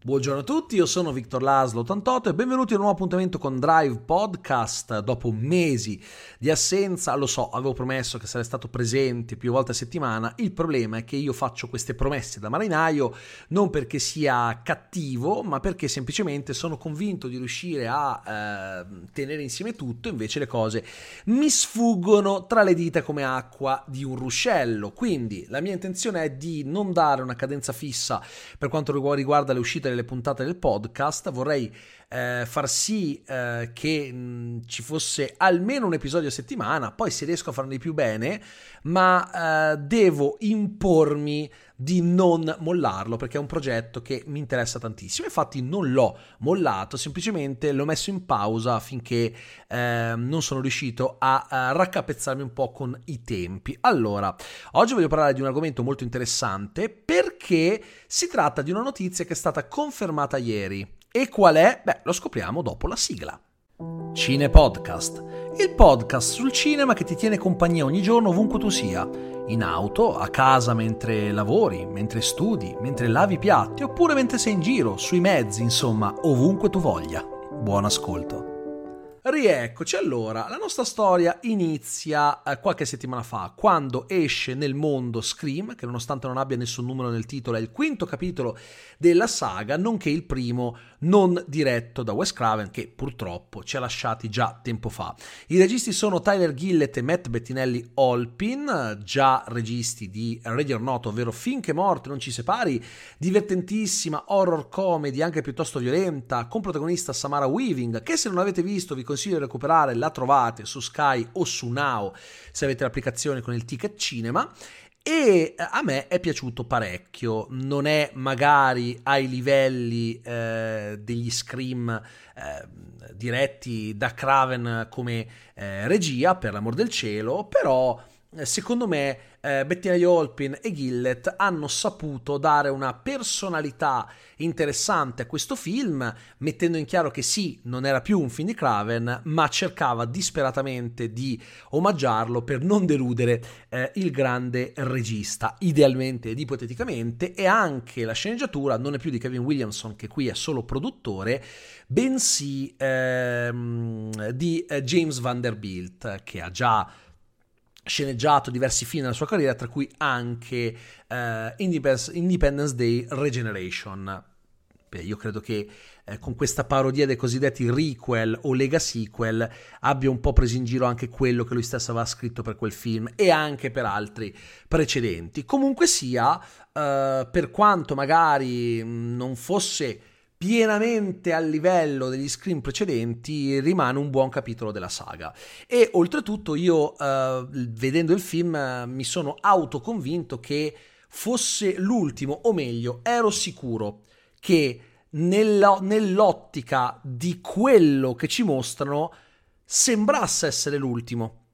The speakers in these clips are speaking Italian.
Buongiorno a tutti, io sono Victor Laslo 88 e benvenuti a un nuovo appuntamento con Drive Podcast. Dopo mesi di assenza, lo so, avevo promesso che sarei stato presente più volte a settimana. Il problema è che io faccio queste promesse da marinaio non perché sia cattivo, ma perché semplicemente sono convinto di riuscire a eh, tenere insieme tutto. Invece le cose mi sfuggono tra le dita come acqua di un ruscello. Quindi la mia intenzione è di non dare una cadenza fissa per quanto riguarda le uscite delle puntate del podcast, vorrei eh, far sì eh, che mh, ci fosse almeno un episodio a settimana, poi se riesco a farne di più bene, ma eh, devo impormi di non mollarlo perché è un progetto che mi interessa tantissimo. Infatti non l'ho mollato, semplicemente l'ho messo in pausa finché eh, non sono riuscito a, a raccapezzarmi un po' con i tempi. Allora, oggi voglio parlare di un argomento molto interessante perché si tratta di una notizia che è stata confermata ieri. E qual è? Beh, lo scopriamo dopo la sigla. Cine Podcast, il podcast sul cinema che ti tiene compagnia ogni giorno ovunque tu sia in auto, a casa mentre lavori, mentre studi, mentre lavi i piatti oppure mentre sei in giro, sui mezzi, insomma, ovunque tu voglia. Buon ascolto. Rieccoci allora, la nostra storia inizia eh, qualche settimana fa, quando esce nel mondo Scream, che nonostante non abbia nessun numero nel titolo è il quinto capitolo della saga, nonché il primo non diretto da Wes Craven, che purtroppo ci ha lasciati già tempo fa. I registi sono Tyler Gillett e Matt Bettinelli Olpin, già registi di Ready or Not, ovvero Finché morte non ci separi, divertentissima horror comedy anche piuttosto violenta, con protagonista Samara Weaving, che se non avete visto vi consiglio di recuperare, la trovate su Sky o su Now se avete l'applicazione con il ticket cinema e eh, a me è piaciuto parecchio, non è magari ai livelli eh, degli Scream eh, diretti da Craven come eh, regia, per l'amor del cielo, però secondo me eh, Bettina Olpin e Gillett hanno saputo dare una personalità interessante a questo film, mettendo in chiaro che sì, non era più un film di Craven, ma cercava disperatamente di omaggiarlo per non deludere eh, il grande regista, idealmente ed ipoteticamente, e anche la sceneggiatura non è più di Kevin Williamson, che qui è solo produttore, bensì ehm, di eh, James Vanderbilt, che ha già sceneggiato diversi film nella sua carriera, tra cui anche uh, Independence Day Regeneration. Beh, io credo che eh, con questa parodia dei cosiddetti requel o lega sequel abbia un po' preso in giro anche quello che lui stesso aveva scritto per quel film e anche per altri precedenti. Comunque sia, eh, per quanto magari non fosse pienamente al livello degli screen precedenti rimane un buon capitolo della saga. E oltretutto io uh, vedendo il film uh, mi sono autoconvinto che fosse l'ultimo o meglio ero sicuro che nella, nell'ottica di quello che ci mostrano sembrasse essere l'ultimo.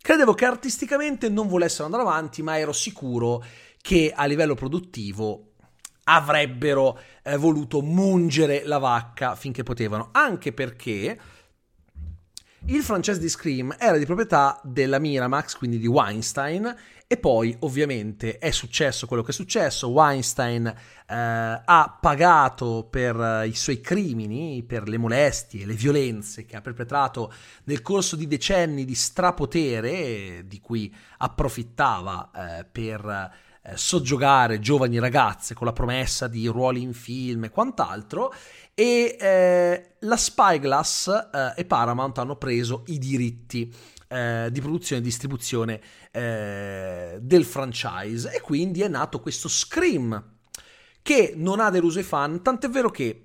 Credevo che artisticamente non volessero andare avanti ma ero sicuro che a livello produttivo avrebbero eh, voluto mungere la vacca finché potevano, anche perché il franchise di Scream era di proprietà della Miramax, quindi di Weinstein, e poi ovviamente è successo quello che è successo, Weinstein eh, ha pagato per eh, i suoi crimini, per le molestie, le violenze che ha perpetrato nel corso di decenni di strapotere, di cui approfittava eh, per eh, soggiogare giovani ragazze con la promessa di ruoli in film e quant'altro e eh, la Spyglass eh, e Paramount hanno preso i diritti eh, di produzione e distribuzione eh, del franchise. E quindi è nato questo Scream che non ha deluso i fan, tant'è vero che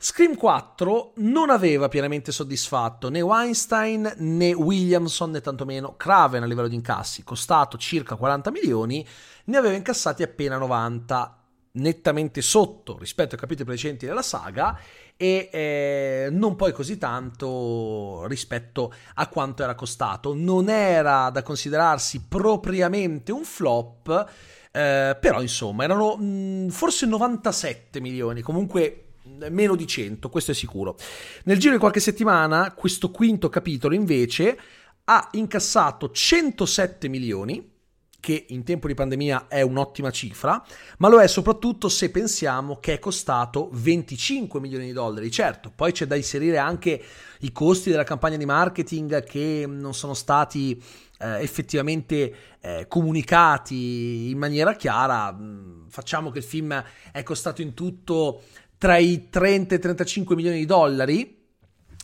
Scream 4 non aveva pienamente soddisfatto né Weinstein né Williamson né tantomeno Craven a livello di incassi, costato circa 40 milioni, ne aveva incassati appena 90, nettamente sotto rispetto ai capitoli precedenti della saga e eh, non poi così tanto rispetto a quanto era costato. Non era da considerarsi propriamente un flop, eh, però insomma erano mh, mm, forse 97 milioni, comunque meno di 100, questo è sicuro. Nel giro di qualche settimana, questo quinto capitolo invece ha incassato 107 milioni, che in tempo di pandemia è un'ottima cifra, ma lo è soprattutto se pensiamo che è costato 25 milioni di dollari. Certo, poi c'è da inserire anche i costi della campagna di marketing che non sono stati eh, effettivamente eh, comunicati in maniera chiara. Mm, facciamo che il film è costato in tutto tra i 30 e i 35 milioni di dollari,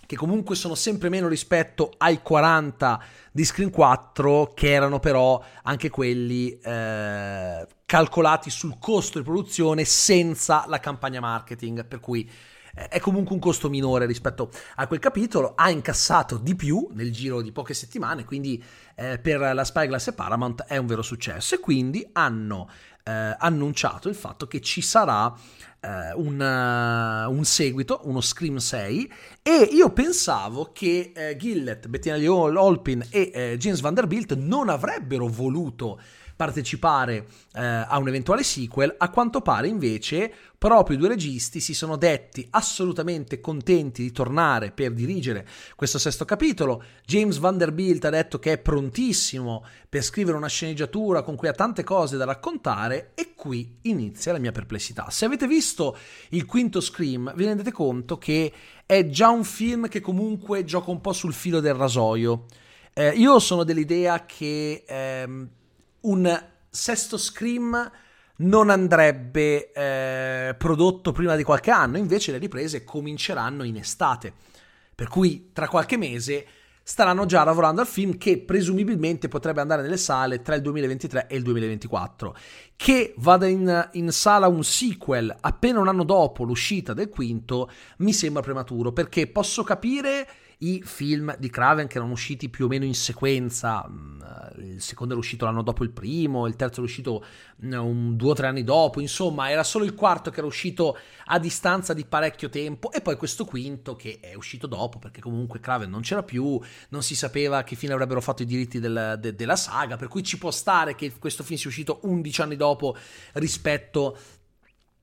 che comunque sono sempre meno rispetto ai 40 di Screen 4, che erano però anche quelli eh, calcolati sul costo di produzione senza la campagna marketing, per cui eh, è comunque un costo minore rispetto a quel capitolo, ha incassato di più nel giro di poche settimane, quindi eh, per la Spyglass e Paramount è un vero successo. E quindi hanno eh, annunciato il fatto che ci sarà eh, un, uh, un, seguito, uno Scream 6 e io pensavo che eh, Gillett, Bettina Lee Holpin e eh, James Vanderbilt non avrebbero voluto partecipare eh, a un eventuale sequel, a quanto pare invece proprio i due registi si sono detti assolutamente contenti di tornare per dirigere questo sesto capitolo. James Vanderbilt ha detto che è prontissimo per scrivere una sceneggiatura con cui ha tante cose da raccontare e qui inizia la mia perplessità. Se avete visto il quinto Scream vi rendete conto che è già un film che comunque gioca un po' sul filo del rasoio. Eh, io sono dell'idea che ehm, un sesto Scream non andrebbe eh, prodotto prima di qualche anno, invece le riprese cominceranno in estate. Per cui tra qualche mese staranno già lavorando al film che presumibilmente potrebbe andare nelle sale tra il 2023 e il 2024. Che vada in, in, sala un sequel appena un anno dopo l'uscita del quinto mi sembra prematuro perché posso capire i film di Craven che erano usciti più o meno in sequenza, mm, il secondo era uscito l'anno dopo il primo, il terzo era uscito mm, un, due o tre anni dopo, insomma era solo il quarto che era uscito a distanza di parecchio tempo. E poi questo quinto che è uscito dopo perché comunque Craven non c'era più, non si sapeva che fine avrebbero fatto i diritti del, de, della saga, per cui ci può stare che questo film sia uscito 11 anni dopo rispetto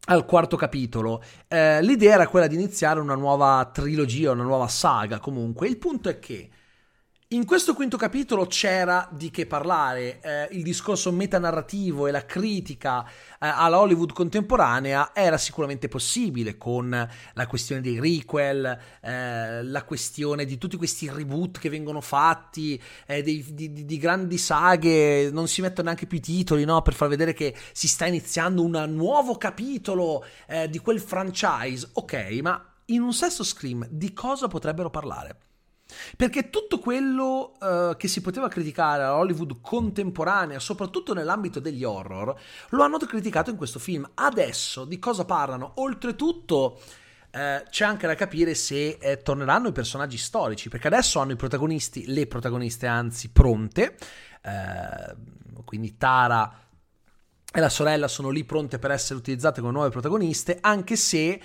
al quarto capitolo. Eh, l'idea era quella di iniziare una nuova trilogia, una nuova saga comunque. Il punto è che in questo quinto capitolo c'era di che parlare, eh, il discorso metanarrativo e la critica eh, alla Hollywood contemporanea era sicuramente possibile con la questione dei requel, eh, la questione di tutti questi reboot che vengono fatti, eh, dei, di, di, di, grandi saghe, non si mettono neanche più i titoli no? per far vedere che si sta iniziando un nuovo capitolo eh, di quel franchise. Ok, ma in un sesto Scream di cosa potrebbero parlare? Perché tutto quello uh, che si poteva criticare a Hollywood contemporanea, soprattutto nell'ambito degli horror, lo hanno criticato in questo film. Adesso di cosa parlano? Oltretutto. Uh, c'è anche da capire se eh, torneranno i personaggi storici, perché adesso hanno i protagonisti, le protagoniste anzi, pronte. Uh, quindi Tara e la sorella sono lì pronte per essere utilizzate come nuove protagoniste, anche se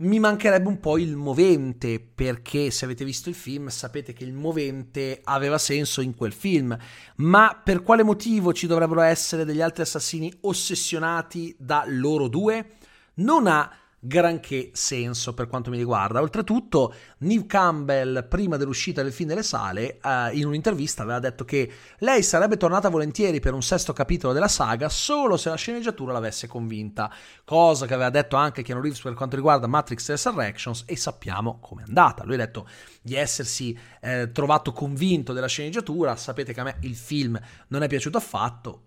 mi mancherebbe un po' il movente, perché se avete visto il film sapete che il movente aveva senso in quel film, ma per quale motivo ci dovrebbero essere degli altri assassini ossessionati da loro due? Non ha granché senso per quanto mi riguarda. Oltretutto, Neve Campbell, prima dell'uscita del film delle sale, eh, in un'intervista aveva detto che lei sarebbe tornata volentieri per un sesto capitolo della saga solo se la sceneggiatura l'avesse convinta, cosa che aveva detto anche Keanu Reeves per quanto riguarda Matrix Resurrections e sappiamo com'è andata. Lui ha detto di essersi eh, trovato convinto della sceneggiatura, sapete che a me il film non è piaciuto affatto,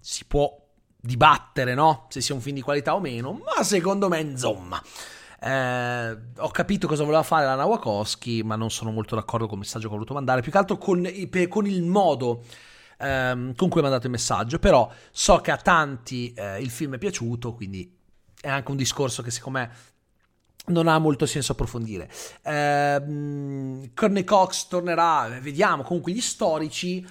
si può dibattere, no? Se sia un film di qualità o meno, ma secondo me, insomma. Eh, ho capito cosa voleva fare la Wachowski, ma non sono molto d'accordo con il messaggio che ha voluto mandare, più che altro con, con il modo ehm, con cui ha mandato il messaggio. Però so che a tanti eh, il film è piaciuto, quindi è anche un discorso che secondo me non ha molto senso approfondire. Eh, Courtney Cox tornerà, vediamo, comunque gli storici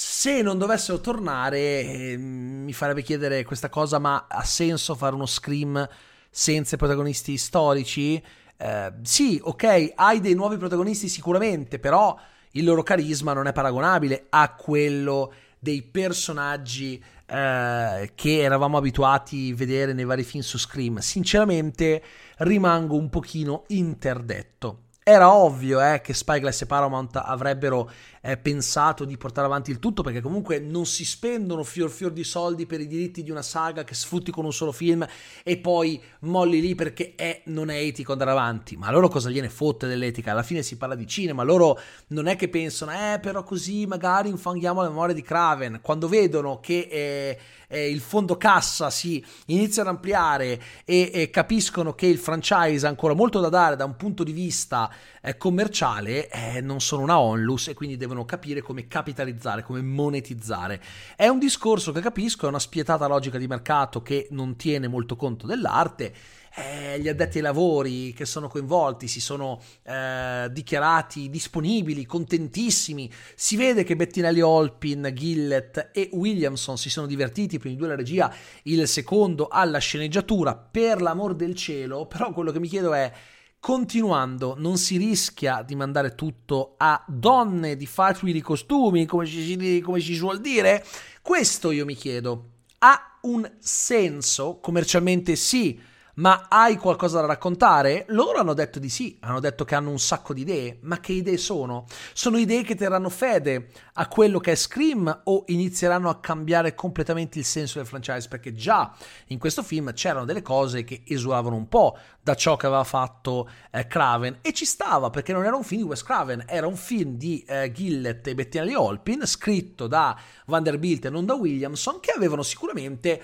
se non dovessero tornare, eh, mi farebbe chiedere questa cosa, ma ha senso fare uno scream senza protagonisti storici? Eh, sì, ok, hai dei nuovi protagonisti sicuramente, però il loro carisma non è paragonabile a quello dei personaggi eh, che eravamo abituati a vedere nei vari film su Scream. Sinceramente rimango un pochino interdetto. Era ovvio eh, che Spyglass e Paramount avrebbero eh, pensato di portare avanti il tutto perché comunque non si spendono fior fior di soldi per i diritti di una saga che sfrutti con un solo film e poi molli lì perché è, non è etico andare avanti. Ma loro cosa gliene fotte dell'etica? Alla fine si parla di cinema, loro non è che pensano, eh però così magari infanghiamo la memoria di Craven. Quando vedono che... Eh, eh, il fondo cassa si iniziano ad ampliare e, e, capiscono che il franchise ha ancora molto da dare da un punto di vista eh, commerciale, eh, non sono una onlus e quindi devono capire come capitalizzare, come monetizzare. È un discorso che capisco, è una spietata logica di mercato che non tiene molto conto dell'arte eh, gli addetti ai lavori che sono coinvolti si sono eh, dichiarati disponibili, contentissimi. Si vede che Bettinelli Olpin, Gillett e Williamson si sono divertiti, i primi due alla regia, il secondo alla sceneggiatura, per l'amor del cielo, però quello che mi chiedo è continuando non si rischia di mandare tutto a donne di facili di costumi, come ci, come ci suol dire? Questo io mi chiedo. Ha un senso? Commercialmente sì, ma hai qualcosa da raccontare? Loro hanno detto di sì, hanno detto che hanno un sacco di idee, ma che idee sono? Sono idee che terranno fede a quello che è Scream o inizieranno a cambiare completamente il senso del franchise? Perché già in questo film c'erano delle cose che esulavano un po' da ciò che aveva fatto eh, Craven e ci stava perché non era un film di Wes Craven, era un film di eh, Gillett e Bettinelli Olpin scritto da Vanderbilt e non da Williamson che avevano sicuramente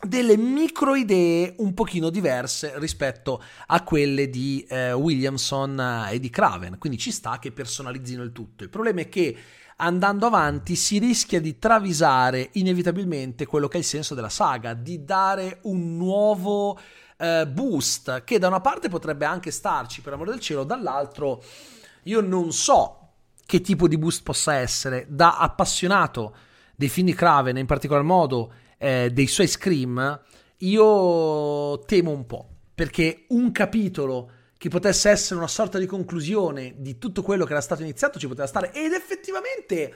delle micro idee un pochino diverse rispetto a quelle di eh, Williamson e di Craven, quindi ci sta che personalizzino il tutto. Il problema è che andando avanti si rischia di travisare inevitabilmente quello che è il senso della saga, di dare un nuovo eh, boost che da una parte potrebbe anche starci per amore del cielo, dall'altro io non so che tipo di boost possa essere da appassionato dei film di Craven, in particolar modo eh, dei suoi scream, io temo un po', perché un capitolo che potesse essere una sorta di conclusione di tutto quello che era stato iniziato ci poteva stare ed effettivamente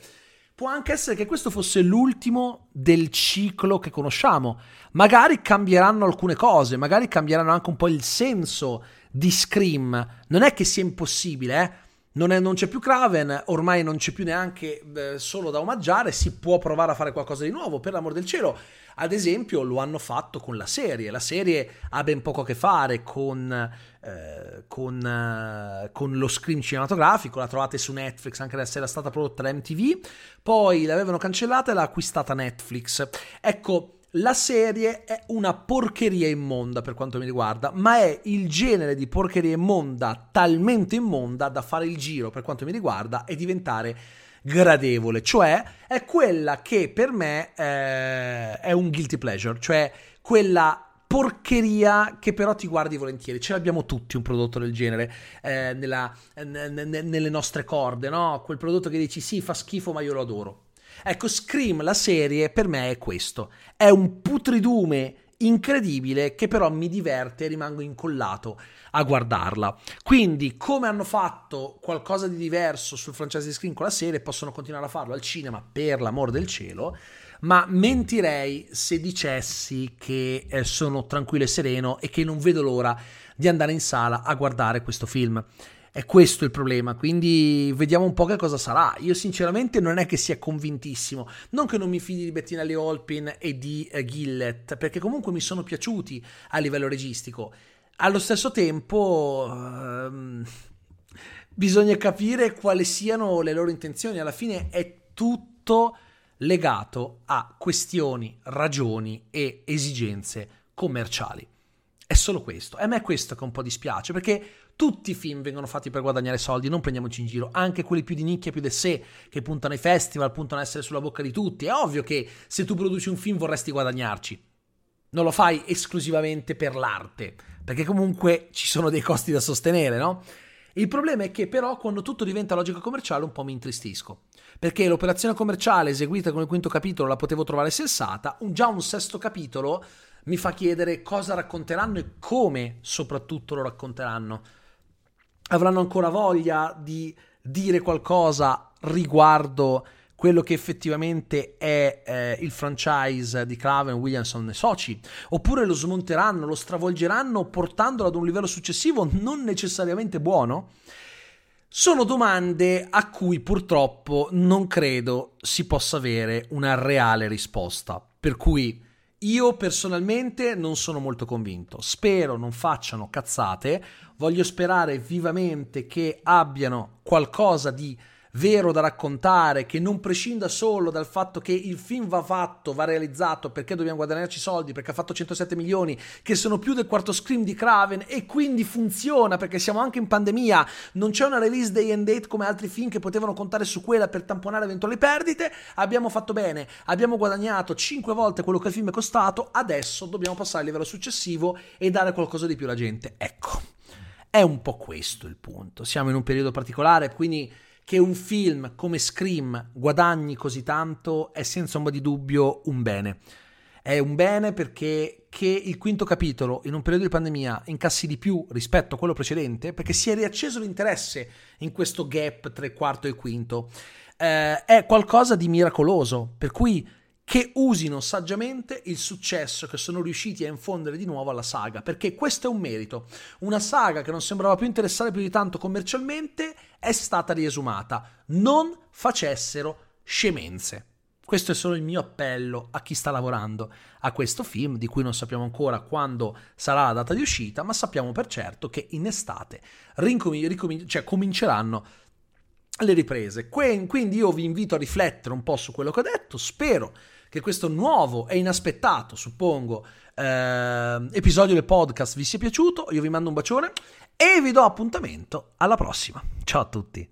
può anche essere che questo fosse l'ultimo del ciclo che conosciamo. Magari cambieranno alcune cose, magari cambieranno anche un po' il senso di Scream. Non è che sia impossibile, eh? Non, è, non, c'è più Craven, ormai non c'è più neanche eh, solo da omaggiare, si può provare a fare qualcosa di nuovo, per l'amor del cielo. Ad esempio lo hanno fatto con la serie, la serie ha ben poco a che fare con, eh, con, eh, con lo screen cinematografico, la trovate su Netflix anche se era stata prodotta da MTV, poi l'avevano cancellata e l'ha acquistata Netflix. Ecco, la serie è una porcheria immonda per quanto mi riguarda, ma è il genere di porcheria immonda talmente immonda da fare il giro per quanto mi riguarda e diventare gradevole, cioè è quella che per me eh, è un guilty pleasure, cioè quella porcheria che però ti guardi volentieri. Ce l'abbiamo tutti un prodotto del genere eh, nella, n- n- nelle nostre corde, no? Quel prodotto che dici sì, fa schifo, ma io lo adoro. Ecco, Scream, la serie, per me è questo. È un putridume incredibile che però mi diverte e rimango incollato a guardarla. Quindi, come hanno fatto qualcosa di diverso sul franchise di Scream con la serie, possono continuare a farlo al cinema per l'amor del cielo. Ma mentirei se dicessi che eh, sono tranquillo e sereno e che non vedo l'ora di andare in sala a guardare questo film. È questo il problema, quindi vediamo un po' che cosa sarà. Io sinceramente non è che sia convintissimo, non che non mi fidi di Bettinelli Olpin e di uh, Gillett, perché comunque mi sono piaciuti a livello registico. Allo stesso tempo uh, bisogna capire quali siano le loro intenzioni, alla fine è tutto legato a questioni, ragioni e esigenze commerciali. È solo questo. E a me è questo che un po' dispiace, perché tutti i film vengono fatti per guadagnare soldi, non prendiamoci in giro, anche quelli più di nicchia, più del sé, che puntano ai festival, puntano a essere sulla bocca di tutti. È ovvio che se tu produci un film vorresti guadagnarci. Non lo fai esclusivamente per l'arte, perché comunque ci sono dei costi da sostenere, no? Il problema è che però quando tutto diventa logica commerciale un po' mi intristisco, perché l'operazione commerciale eseguita con il quinto capitolo la potevo trovare sensata, un, già un sesto capitolo mi fa chiedere cosa racconteranno e come soprattutto lo racconteranno avranno ancora voglia di dire qualcosa riguardo quello che effettivamente è eh, il franchise di Craven, Williamson e Soci, oppure lo smonteranno, lo stravolgeranno portandolo ad un livello successivo non necessariamente buono? Sono domande a cui purtroppo non credo si possa avere una reale risposta. Per cui io personalmente non sono molto convinto. Spero non facciano cazzate. Voglio sperare vivamente che abbiano qualcosa di vero da raccontare, che non prescinda solo dal fatto che il film va fatto, va realizzato perché dobbiamo guadagnarci soldi, perché ha fatto 107 milioni, che sono più del quarto scream di Craven e quindi funziona perché siamo anche in pandemia, non c'è una release day and date come altri film che potevano contare su quella per tamponare eventuali perdite, abbiamo fatto bene, abbiamo guadagnato 5 volte quello che il film è costato, adesso dobbiamo passare al livello successivo e dare qualcosa di più alla gente. Ecco, è un po' questo il punto. Siamo in un periodo particolare, quindi che un film come Scream guadagni così tanto è senza ombra di dubbio un bene. È un bene perché che il quinto capitolo in un periodo di pandemia incassi di più rispetto a quello precedente, perché si è riacceso l'interesse in questo gap tra il quarto e il quinto, eh, è qualcosa di miracoloso, per cui che usino saggiamente il successo che sono riusciti a infondere di nuovo alla saga, perché questo è un merito. Una saga che non sembrava più interessare più di tanto commercialmente è stata riesumata. Non facessero scemenze. Questo è solo il mio appello a chi sta lavorando a questo film, di cui non sappiamo ancora quando sarà la data di uscita, ma sappiamo per certo che in estate rincomin- ricomin- cioè, cominceranno le riprese. quindi io vi invito a riflettere un po' su quello che ho detto, spero che questo nuovo e inaspettato, suppongo, eh, episodio del podcast vi sia piaciuto. Io vi mando un bacione e vi do appuntamento alla prossima. Ciao a tutti.